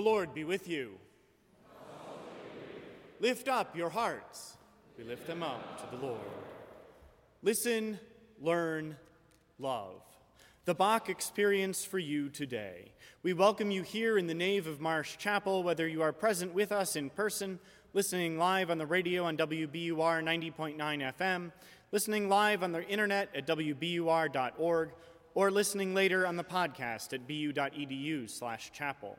The Lord be with you. Lift up your hearts. We lift them up to the Lord. Listen, learn, love. The Bach experience for you today. We welcome you here in the nave of Marsh Chapel, whether you are present with us in person, listening live on the radio on WBUR 90.9 FM, listening live on the internet at WBUR.org, or listening later on the podcast at bu.edu/chapel.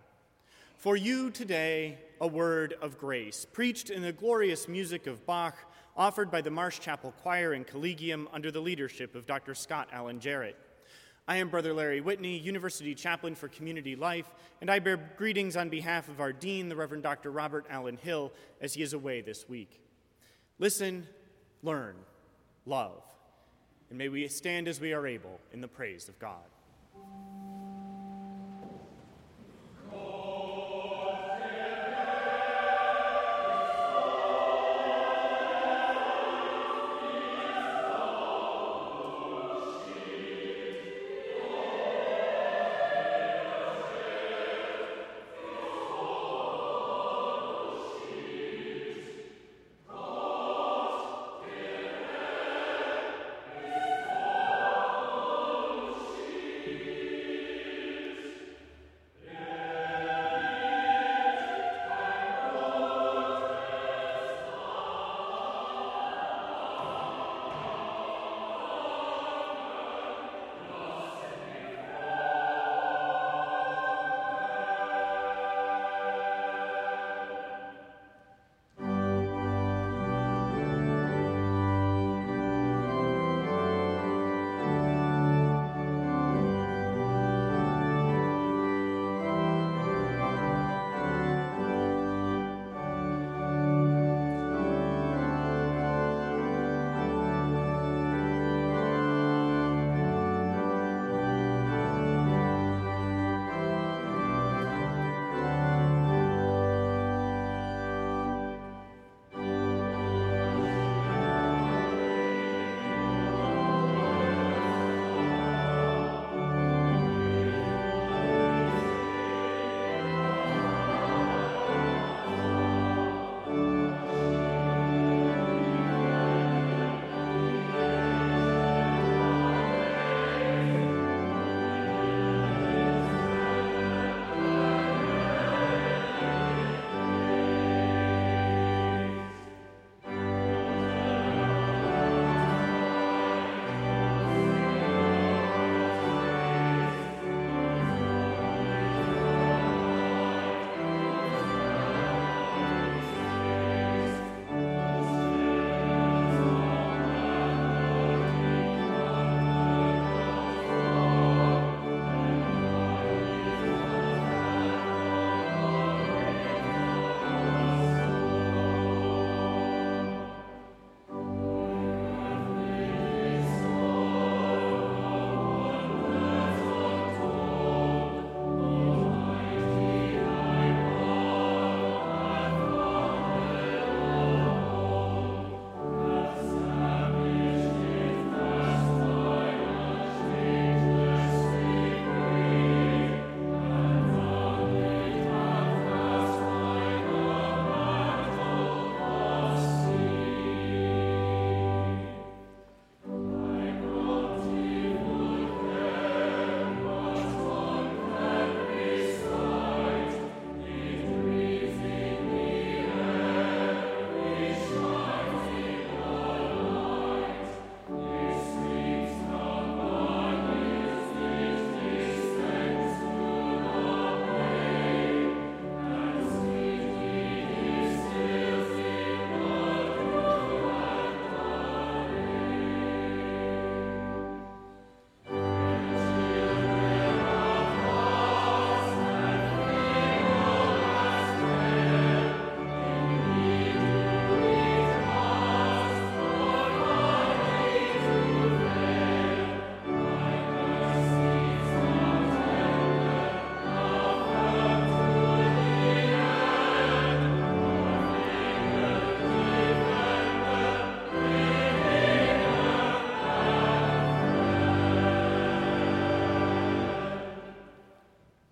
For you today, a word of grace, preached in the glorious music of Bach, offered by the Marsh Chapel Choir and Collegium under the leadership of Dr. Scott Allen Jarrett. I am Brother Larry Whitney, University Chaplain for Community Life, and I bear greetings on behalf of our Dean, the Reverend Dr. Robert Allen Hill, as he is away this week. Listen, learn, love, and may we stand as we are able in the praise of God.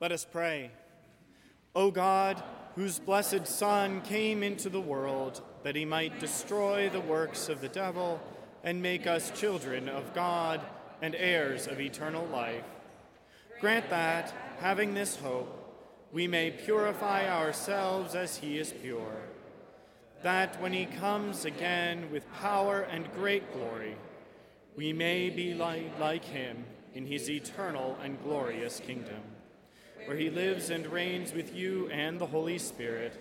Let us pray. O God, whose blessed Son came into the world that he might destroy the works of the devil and make us children of God and heirs of eternal life, grant that, having this hope, we may purify ourselves as he is pure, that when he comes again with power and great glory, we may be like, like him in his eternal and glorious kingdom, where he lives and reigns with you and the Holy Spirit,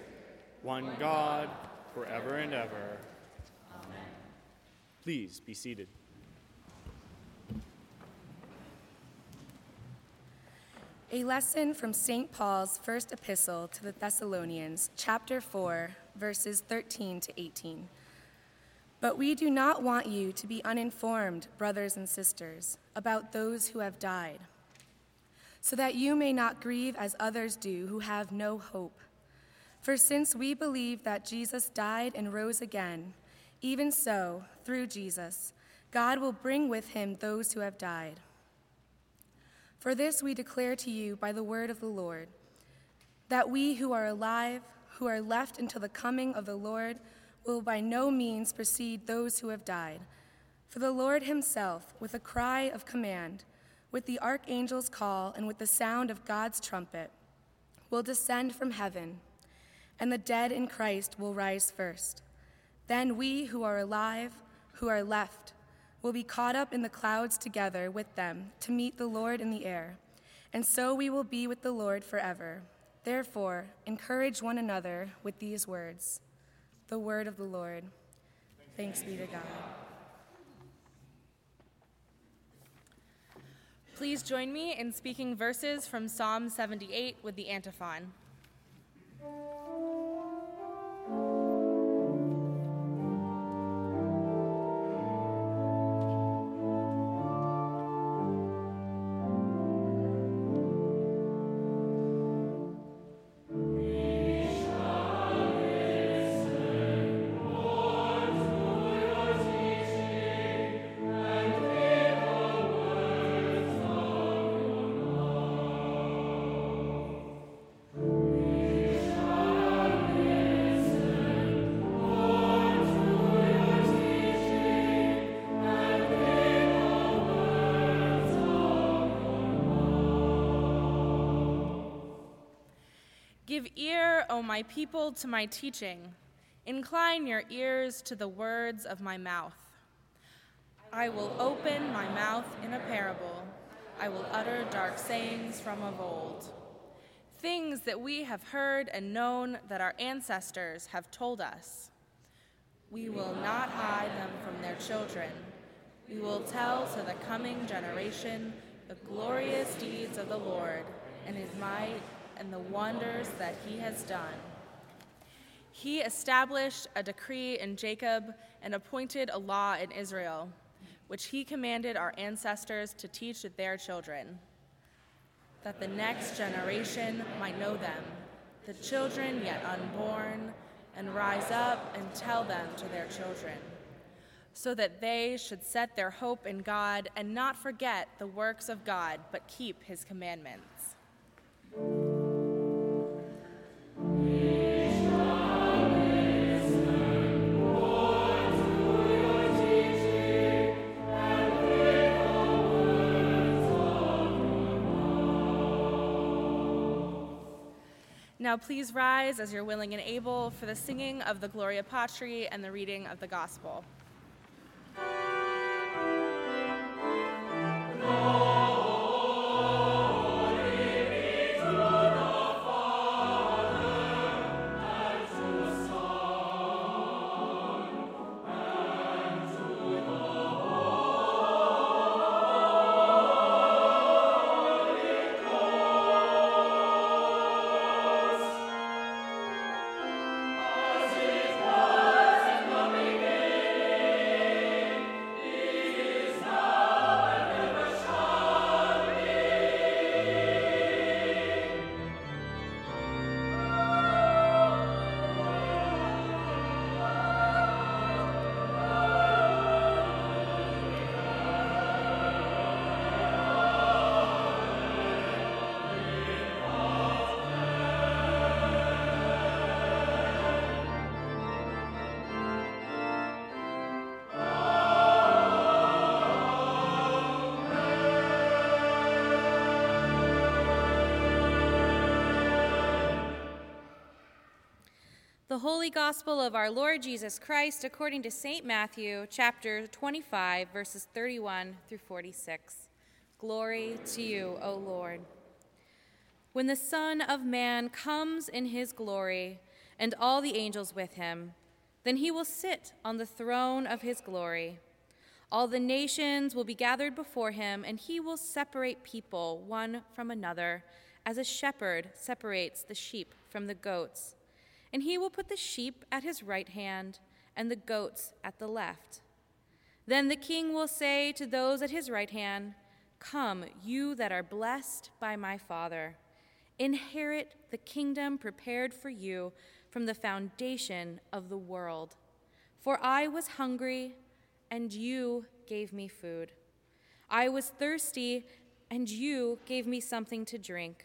one God, forever and ever. Amen. Please be seated. A lesson from St. Paul's first epistle to the Thessalonians, chapter 4, verses 13 to 18. But we do not want you to be uninformed, brothers and sisters, about those who have died, so that you may not grieve as others do who have no hope. For since we believe that Jesus died and rose again, even so, through Jesus, God will bring with him those who have died. For this we declare to you by the word of the Lord, that we who are alive, who are left until the coming of the Lord, will by no means precede those who have died. For the Lord himself, with a cry of command, with the archangel's call, and with the sound of God's trumpet, will descend from heaven, and the dead in Christ will rise first. Then we who are alive, who are left, will be caught up in the clouds together with them to meet the Lord in the air, and so we will be with the Lord forever. Therefore, encourage one another with these words the word of the Lord. Thanks be to God. Please join me in speaking verses from Psalm 78 with the antiphon. My people, to my teaching. Incline your ears to the words of my mouth. I will open my mouth in a parable. I will utter dark sayings from of old. Things that we have heard and known that our ancestors have told us. We will not hide them from their children. We will tell to the coming generation the glorious deeds of the Lord and his might and the wonders that he has done. He established a decree in Jacob and appointed a law in Israel, which he commanded our ancestors to teach their children, that the next generation might know them, the children yet unborn, and rise up and tell them to their children, so that they should set their hope in God and not forget the works of God, but keep his commandments. Now, please rise as you're willing and able for the singing of the Gloria Patri and the reading of the Gospel. The Holy Gospel of our Lord Jesus Christ according to St. Matthew, chapter 25, verses 31 through 46. Glory to you, O Lord. When the Son of Man comes in his glory, and all the angels with him, then he will sit on the throne of his glory. All the nations will be gathered before him, and he will separate people one from another, as a shepherd separates the sheep from the goats and he will put the sheep at his right hand and the goats at the left. Then the king will say to those at his right hand, Come, you that are blessed by my Father, inherit the kingdom prepared for you from the foundation of the world. For I was hungry, and you gave me food. I was thirsty, and you gave me something to drink.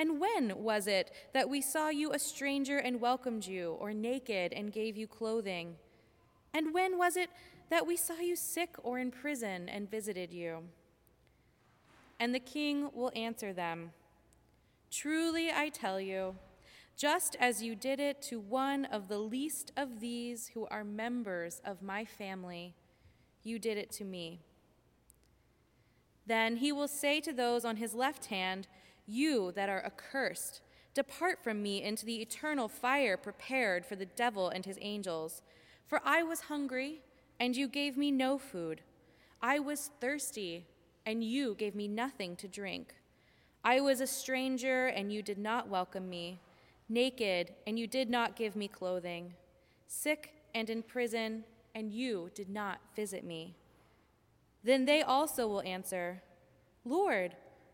And when was it that we saw you a stranger and welcomed you, or naked and gave you clothing? And when was it that we saw you sick or in prison and visited you? And the king will answer them Truly I tell you, just as you did it to one of the least of these who are members of my family, you did it to me. Then he will say to those on his left hand, you that are accursed, depart from me into the eternal fire prepared for the devil and his angels. For I was hungry, and you gave me no food. I was thirsty, and you gave me nothing to drink. I was a stranger, and you did not welcome me, naked, and you did not give me clothing, sick and in prison, and you did not visit me. Then they also will answer, Lord,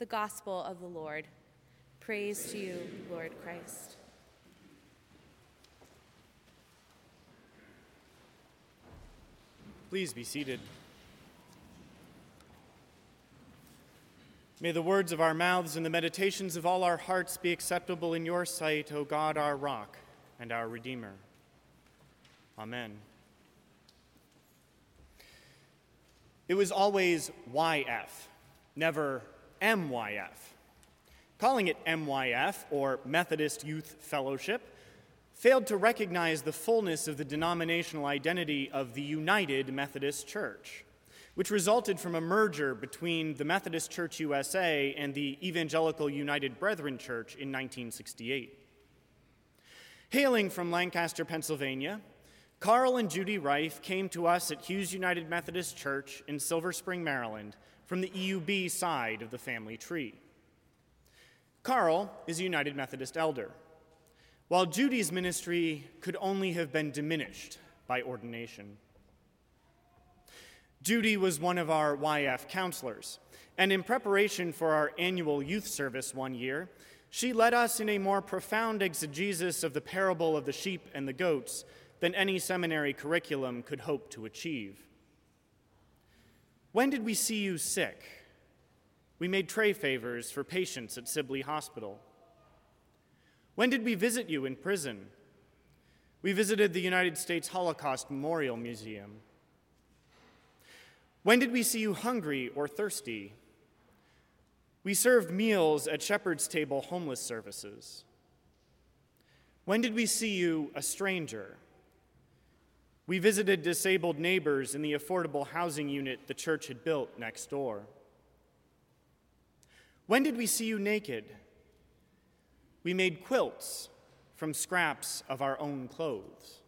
the gospel of the Lord. Praise to you, Lord Christ. Please be seated. May the words of our mouths and the meditations of all our hearts be acceptable in your sight, O God, our rock and our Redeemer. Amen. It was always YF, never MYF. Calling it MYF, or Methodist Youth Fellowship, failed to recognize the fullness of the denominational identity of the United Methodist Church, which resulted from a merger between the Methodist Church USA and the Evangelical United Brethren Church in 1968. Hailing from Lancaster, Pennsylvania, Carl and Judy Reif came to us at Hughes United Methodist Church in Silver Spring, Maryland, from the EUB side of the family tree. Carl is a United Methodist elder, while Judy's ministry could only have been diminished by ordination. Judy was one of our YF counselors, and in preparation for our annual youth service one year, she led us in a more profound exegesis of the parable of the sheep and the goats than any seminary curriculum could hope to achieve. When did we see you sick? We made tray favors for patients at Sibley Hospital. When did we visit you in prison? We visited the United States Holocaust Memorial Museum. When did we see you hungry or thirsty? We served meals at Shepherd's Table homeless services. When did we see you a stranger? We visited disabled neighbors in the affordable housing unit the church had built next door. When did we see you naked? We made quilts from scraps of our own clothes.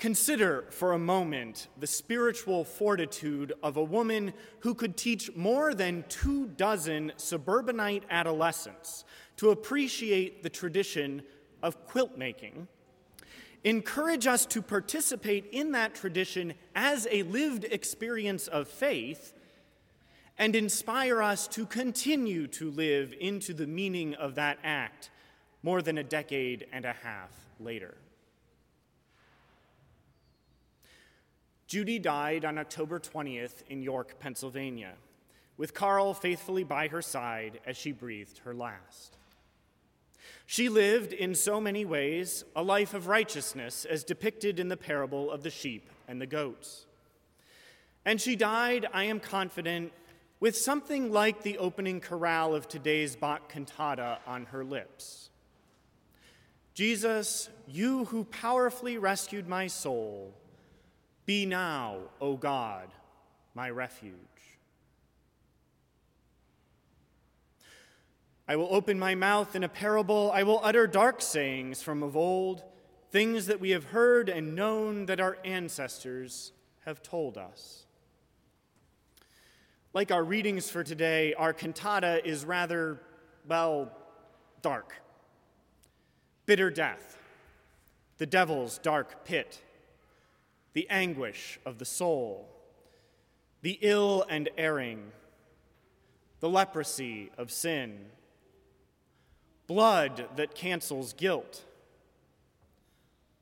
Consider for a moment the spiritual fortitude of a woman who could teach more than two dozen suburbanite adolescents to appreciate the tradition of quilt making. Encourage us to participate in that tradition as a lived experience of faith, and inspire us to continue to live into the meaning of that act more than a decade and a half later. Judy died on October 20th in York, Pennsylvania, with Carl faithfully by her side as she breathed her last. She lived in so many ways a life of righteousness as depicted in the parable of the sheep and the goats. And she died, I am confident, with something like the opening chorale of today's Bach cantata on her lips. Jesus, you who powerfully rescued my soul, be now, O God, my refuge. I will open my mouth in a parable. I will utter dark sayings from of old, things that we have heard and known that our ancestors have told us. Like our readings for today, our cantata is rather, well, dark. Bitter death, the devil's dark pit the anguish of the soul, the ill and erring, the leprosy of sin, blood that cancels guilt,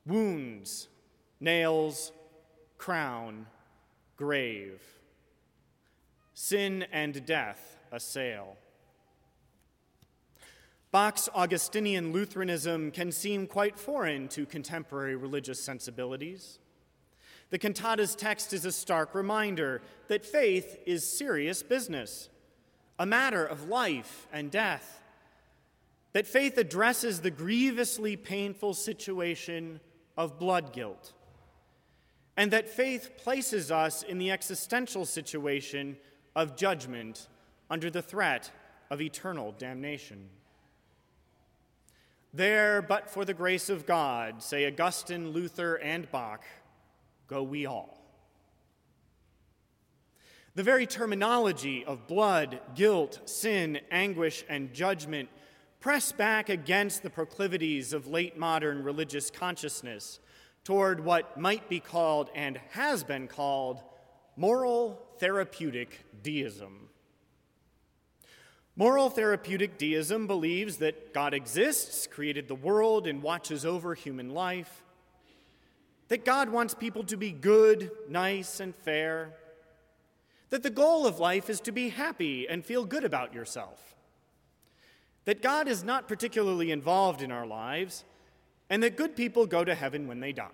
wounds, nails, crown, grave, sin and death assail. Bach's Augustinian Lutheranism can seem quite foreign to contemporary religious sensibilities. The cantata's text is a stark reminder that faith is serious business, a matter of life and death. That faith addresses the grievously painful situation of blood guilt. And that faith places us in the existential situation of judgment under the threat of eternal damnation. There, but for the grace of God, say Augustine, Luther, and Bach, go we all. The very terminology of blood, guilt, sin, anguish, and judgment press back against the proclivities of late modern religious consciousness toward what might be called and has been called moral therapeutic deism. Moral therapeutic deism believes that God exists, created the world, and watches over human life, that God wants people to be good, nice, and fair, that the goal of life is to be happy and feel good about yourself, that God is not particularly involved in our lives, and that good people go to heaven when they die.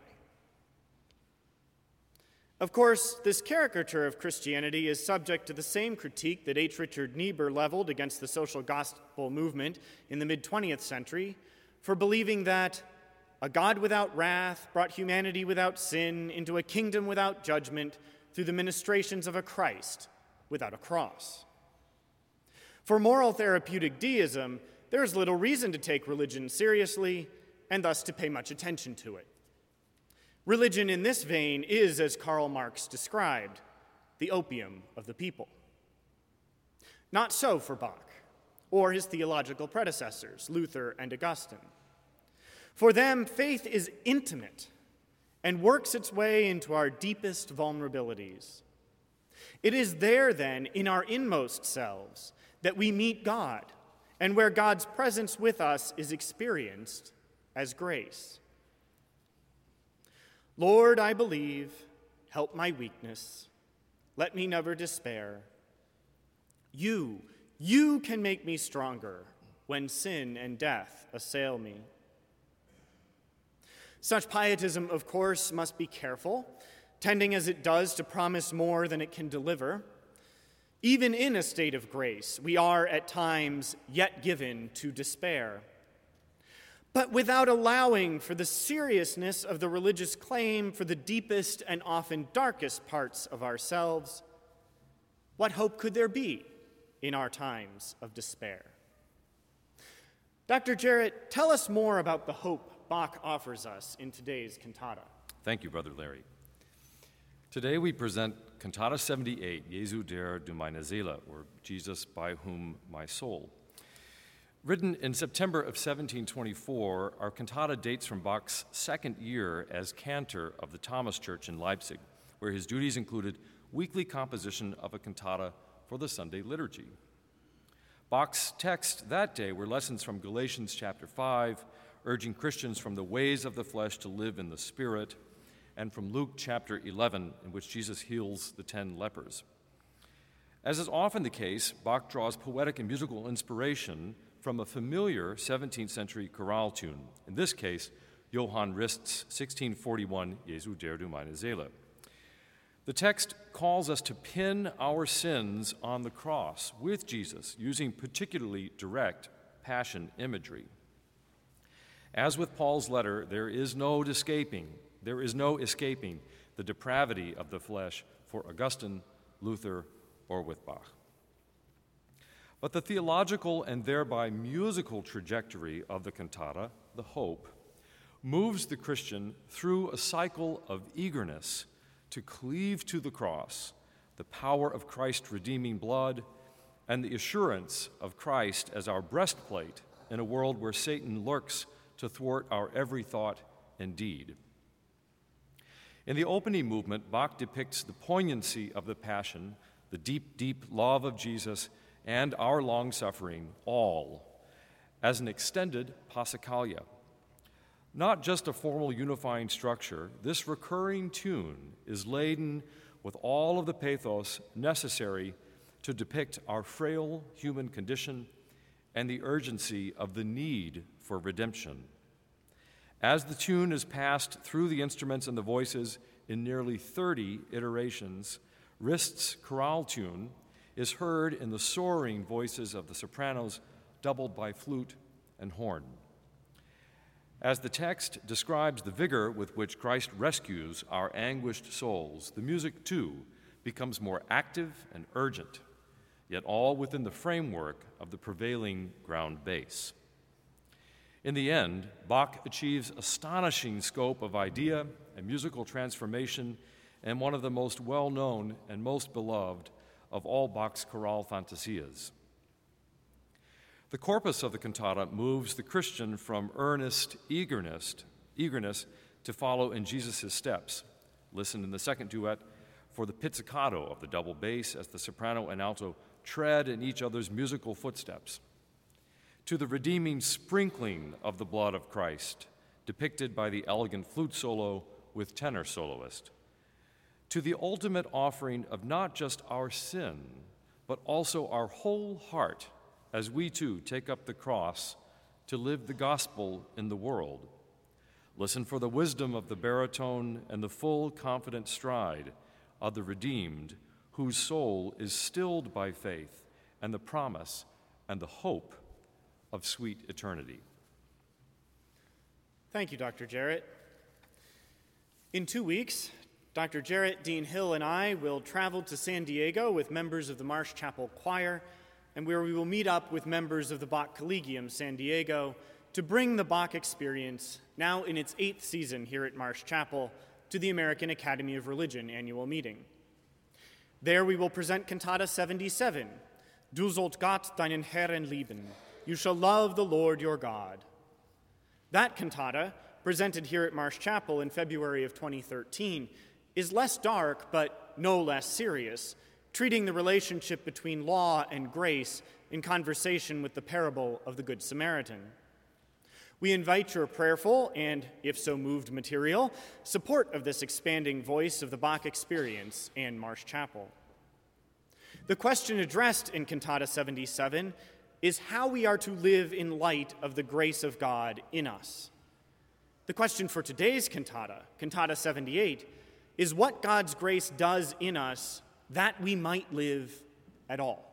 Of course, this caricature of Christianity is subject to the same critique that H. Richard Niebuhr leveled against the social gospel movement in the mid 20th century for believing that a God without wrath brought humanity without sin into a kingdom without judgment through the ministrations of a Christ without a cross. For moral therapeutic deism, there is little reason to take religion seriously and thus to pay much attention to it. Religion in this vein is, as Karl Marx described, the opium of the people. Not so for Bach or his theological predecessors, Luther and Augustine. For them, faith is intimate and works its way into our deepest vulnerabilities. It is there, then, in our inmost selves, that we meet God, and where God's presence with us is experienced as grace. Lord, I believe, help my weakness. Let me never despair. You, you can make me stronger when sin and death assail me. Such pietism, of course, must be careful, tending as it does to promise more than it can deliver. Even in a state of grace, we are at times yet given to despair. But without allowing for the seriousness of the religious claim for the deepest and often darkest parts of ourselves, what hope could there be in our times of despair? Dr. Jarrett, tell us more about the hope Bach offers us in today's cantata. Thank you, Brother Larry. Today we present Cantata 78, Jesu der du meine Seele, or Jesus by whom my soul. Written in September of 1724, our cantata dates from Bach's second year as cantor of the Thomas Church in Leipzig, where his duties included weekly composition of a cantata for the Sunday liturgy. Bach's text that day were lessons from Galatians chapter 5, urging Christians from the ways of the flesh to live in the Spirit, and from Luke chapter 11, in which Jesus heals the ten lepers. As is often the case, Bach draws poetic and musical inspiration from a familiar 17th century chorale tune, in this case, Johann Rist's 1641 Jesu der du meine Seele. The text calls us to pin our sins on the cross with Jesus, using particularly direct passion imagery. As with Paul's letter, there is no escaping, there is no escaping the depravity of the flesh for Augustine, Luther, or with Bach. But the theological and thereby musical trajectory of the cantata, the hope, moves the Christian through a cycle of eagerness to cleave to the cross, the power of Christ's redeeming blood, and the assurance of Christ as our breastplate in a world where Satan lurks to thwart our every thought and deed. In the opening movement, Bach depicts the poignancy of the Passion, the deep, deep love of Jesus and our long suffering, all, as an extended Passacaglia. Not just a formal unifying structure, this recurring tune is laden with all of the pathos necessary to depict our frail human condition and the urgency of the need for redemption. As the tune is passed through the instruments and the voices in nearly 30 iterations, Rist's chorale tune is heard in the soaring voices of the sopranos, doubled by flute and horn. As the text describes the vigor with which Christ rescues our anguished souls, the music too becomes more active and urgent, yet all within the framework of the prevailing ground bass. In the end, Bach achieves astonishing scope of idea and musical transformation and one of the most well known and most beloved of all Bach's chorale fantasias. The corpus of the cantata moves the Christian from earnest eagerness, eagerness to follow in Jesus' steps. Listen in the second duet for the pizzicato of the double bass as the soprano and alto tread in each other's musical footsteps. To the redeeming sprinkling of the blood of Christ, depicted by the elegant flute solo with tenor soloist to the ultimate offering of not just our sin, but also our whole heart as we too take up the cross to live the gospel in the world. Listen for the wisdom of the baritone and the full, confident stride of the redeemed, whose soul is stilled by faith and the promise and the hope of sweet eternity. Thank you, Dr. Jarrett. In two weeks, Dr. Jarrett, Dean Hill, and I will travel to San Diego with members of the Marsh Chapel Choir, and where we will meet up with members of the Bach Collegium San Diego to bring the Bach experience, now in its eighth season here at Marsh Chapel, to the American Academy of Religion annual meeting. There we will present Cantata 77, Du sollt Gott deinen Herren lieben, You shall love the Lord your God. That cantata, presented here at Marsh Chapel in February of 2013, is less dark but no less serious, treating the relationship between law and grace in conversation with the parable of the Good Samaritan. We invite your prayerful and, if so moved, material support of this expanding voice of the Bach experience and Marsh Chapel. The question addressed in Cantata 77 is how we are to live in light of the grace of God in us. The question for today's cantata, Cantata 78, is what God's grace does in us that we might live at all.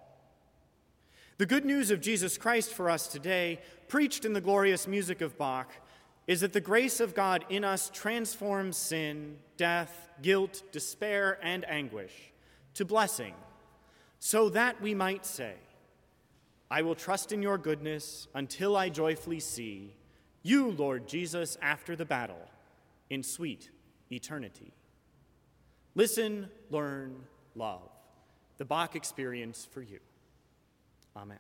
The good news of Jesus Christ for us today, preached in the glorious music of Bach, is that the grace of God in us transforms sin, death, guilt, despair, and anguish to blessing, so that we might say, I will trust in your goodness until I joyfully see you, Lord Jesus, after the battle in sweet eternity. Listen, learn, love. The Bach experience for you. Amen.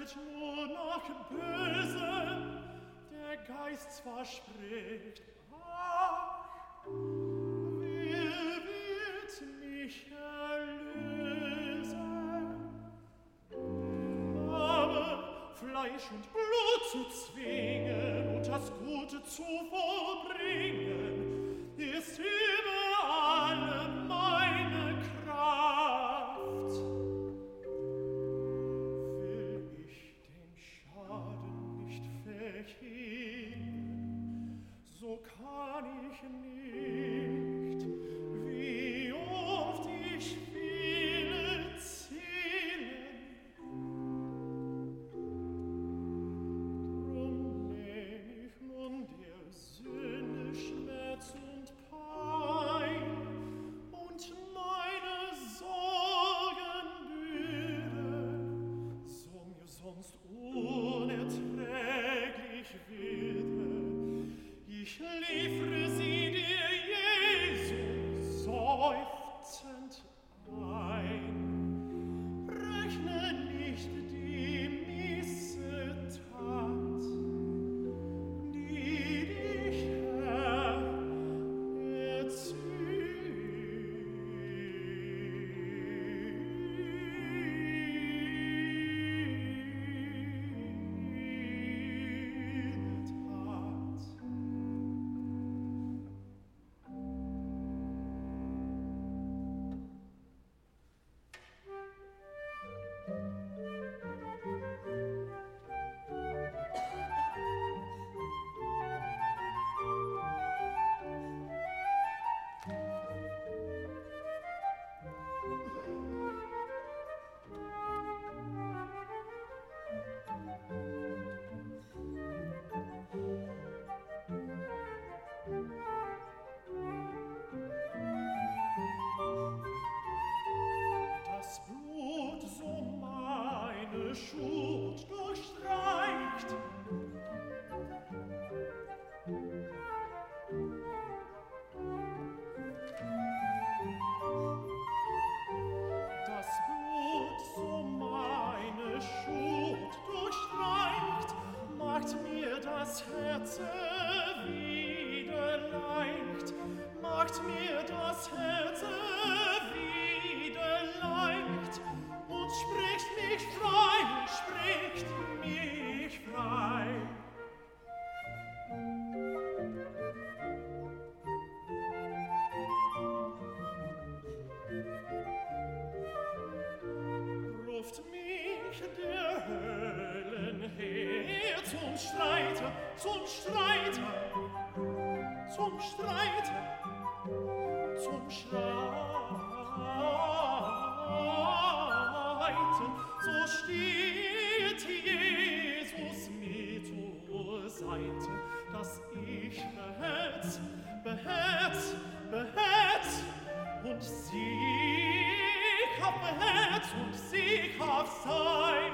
schreichet nur nach Bösem, der Geist zwar spricht, ach, wer er wird? Aber Fleisch und Blut zum Streiten, zum Streiten, zum Streiten. So steht Jesus mir zur Seite, dass ich behält, behält, behält und Sieg hab behält und Sieg hab sein.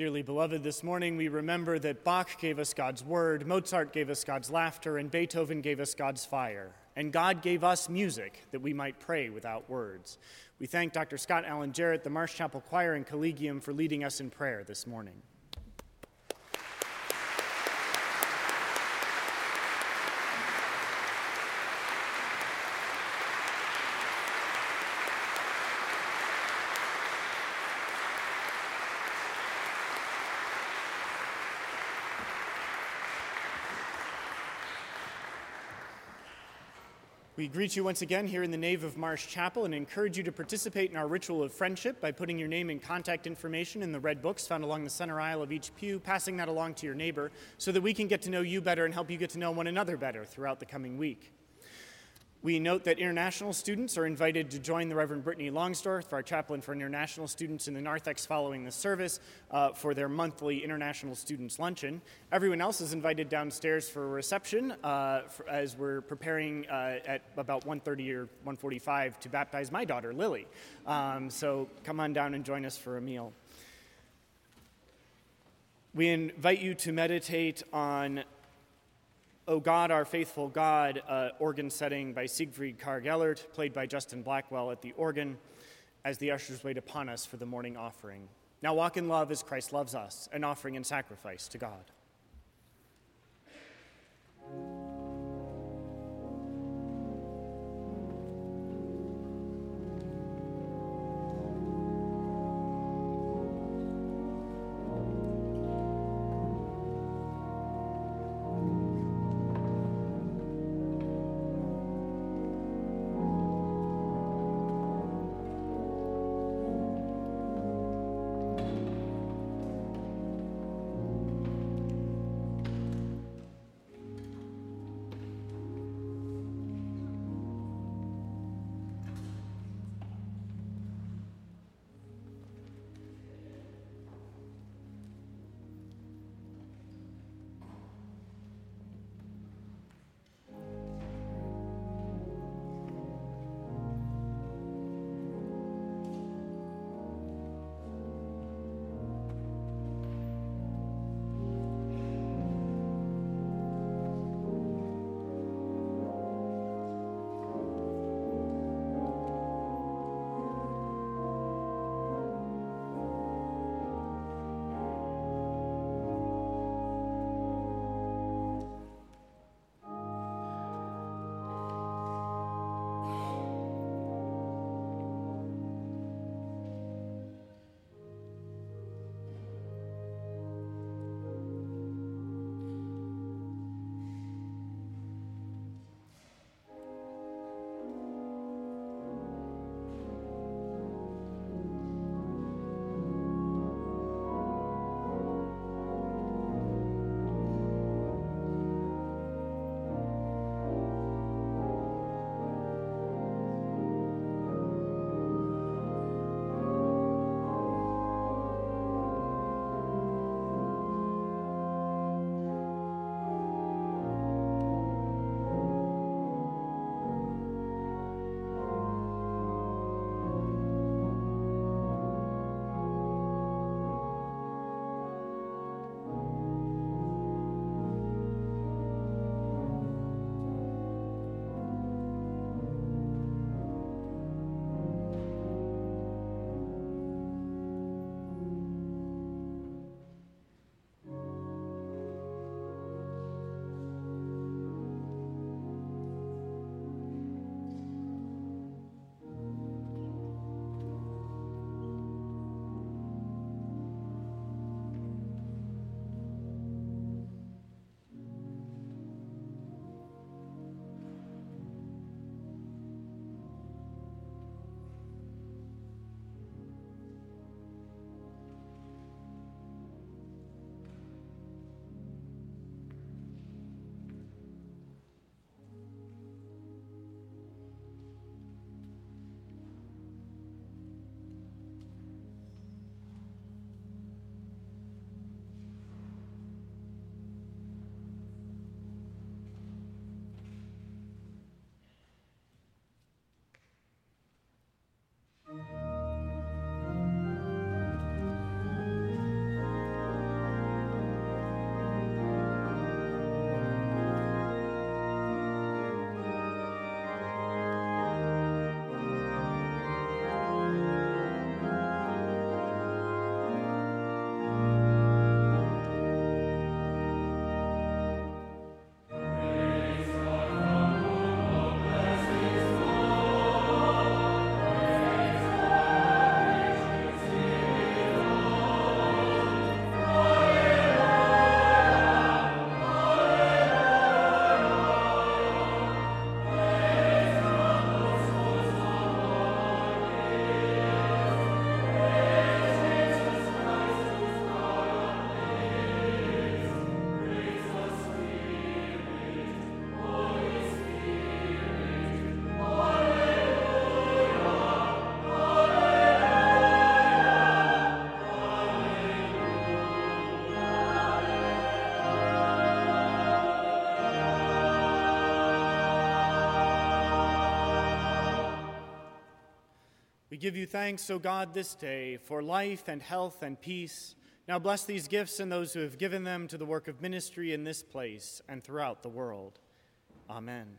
Dearly beloved, this morning we remember that Bach gave us God's word, Mozart gave us God's laughter, and Beethoven gave us God's fire. And God gave us music that we might pray without words. We thank Dr. Scott Allen Jarrett, the Marsh Chapel Choir, and Collegium for leading us in prayer this morning. We greet you once again here in the nave of Marsh Chapel and encourage you to participate in our ritual of friendship by putting your name and contact information in the red books found along the center aisle of each pew, passing that along to your neighbor so that we can get to know you better and help you get to know one another better throughout the coming week. We note that international students are invited to join the Reverend Brittany Longsdorf, our chaplain for international students in the narthex following the service, uh, for their monthly international students luncheon. Everyone else is invited downstairs for a reception uh, for, as we're preparing uh, at about 1.30 or 1.45 to baptize my daughter, Lily. Um, so come on down and join us for a meal. We invite you to meditate on O God, Our Faithful God, uh, organ setting by Sigfrid Karg Elert, played by Justin Blackwell at the organ, as the ushers wait upon us for the morning offering. Now walk in love as Christ loves us, an offering and sacrifice to God. Give you thanks, O God, this day for life and health and peace. Now bless these gifts and those who have given them to the work of ministry in this place and throughout the world. Amen.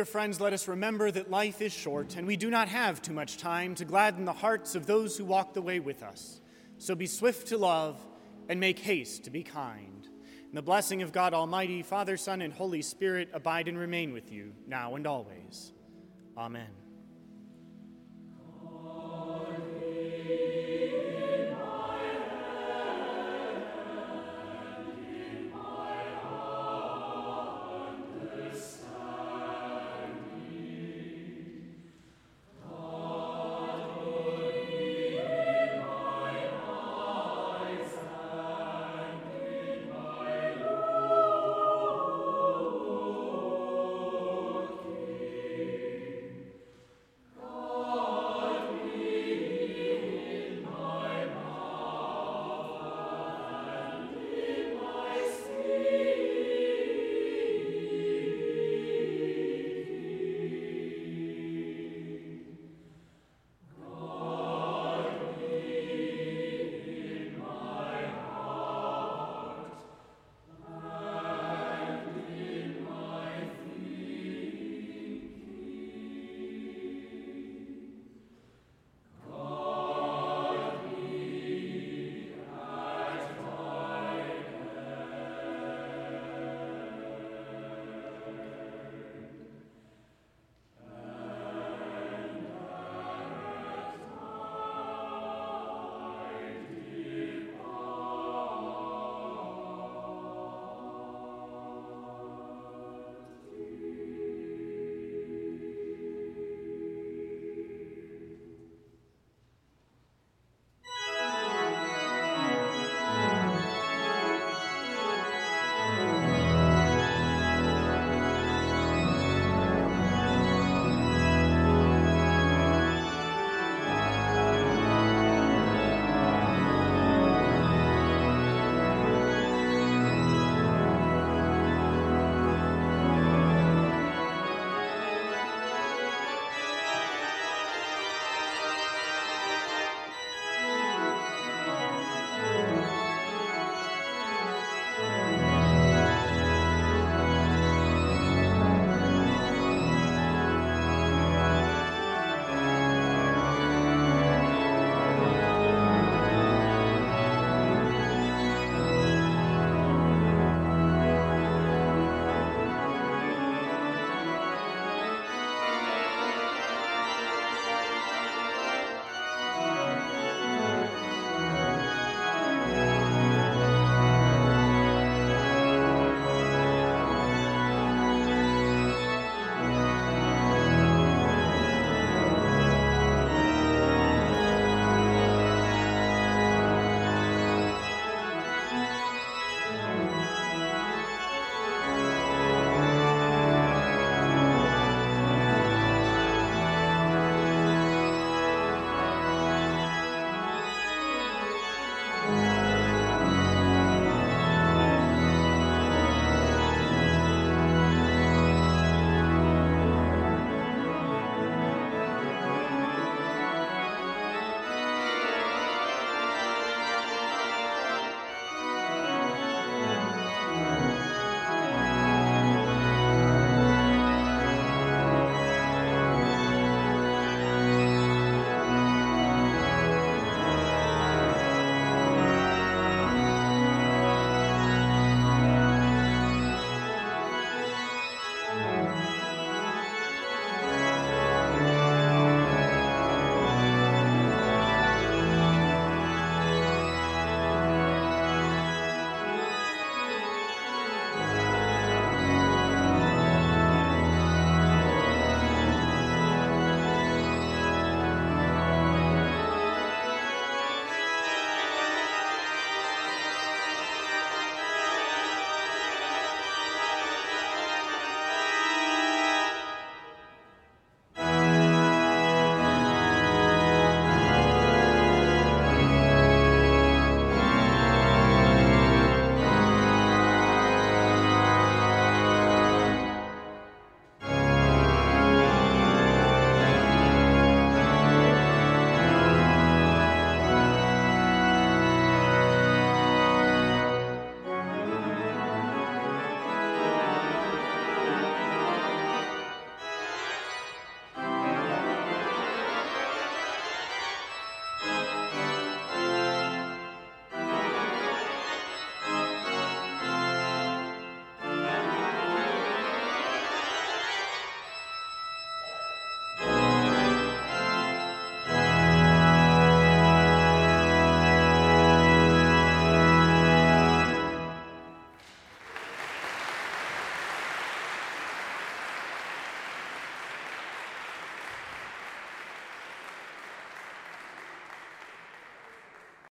dear friends, let us remember that life is short and we do not have too much time to gladden the hearts of those who walk the way with us. So be swift to love and make haste to be kind. And the blessing of God Almighty, Father, Son, and Holy Spirit abide and remain with you now and always. Amen.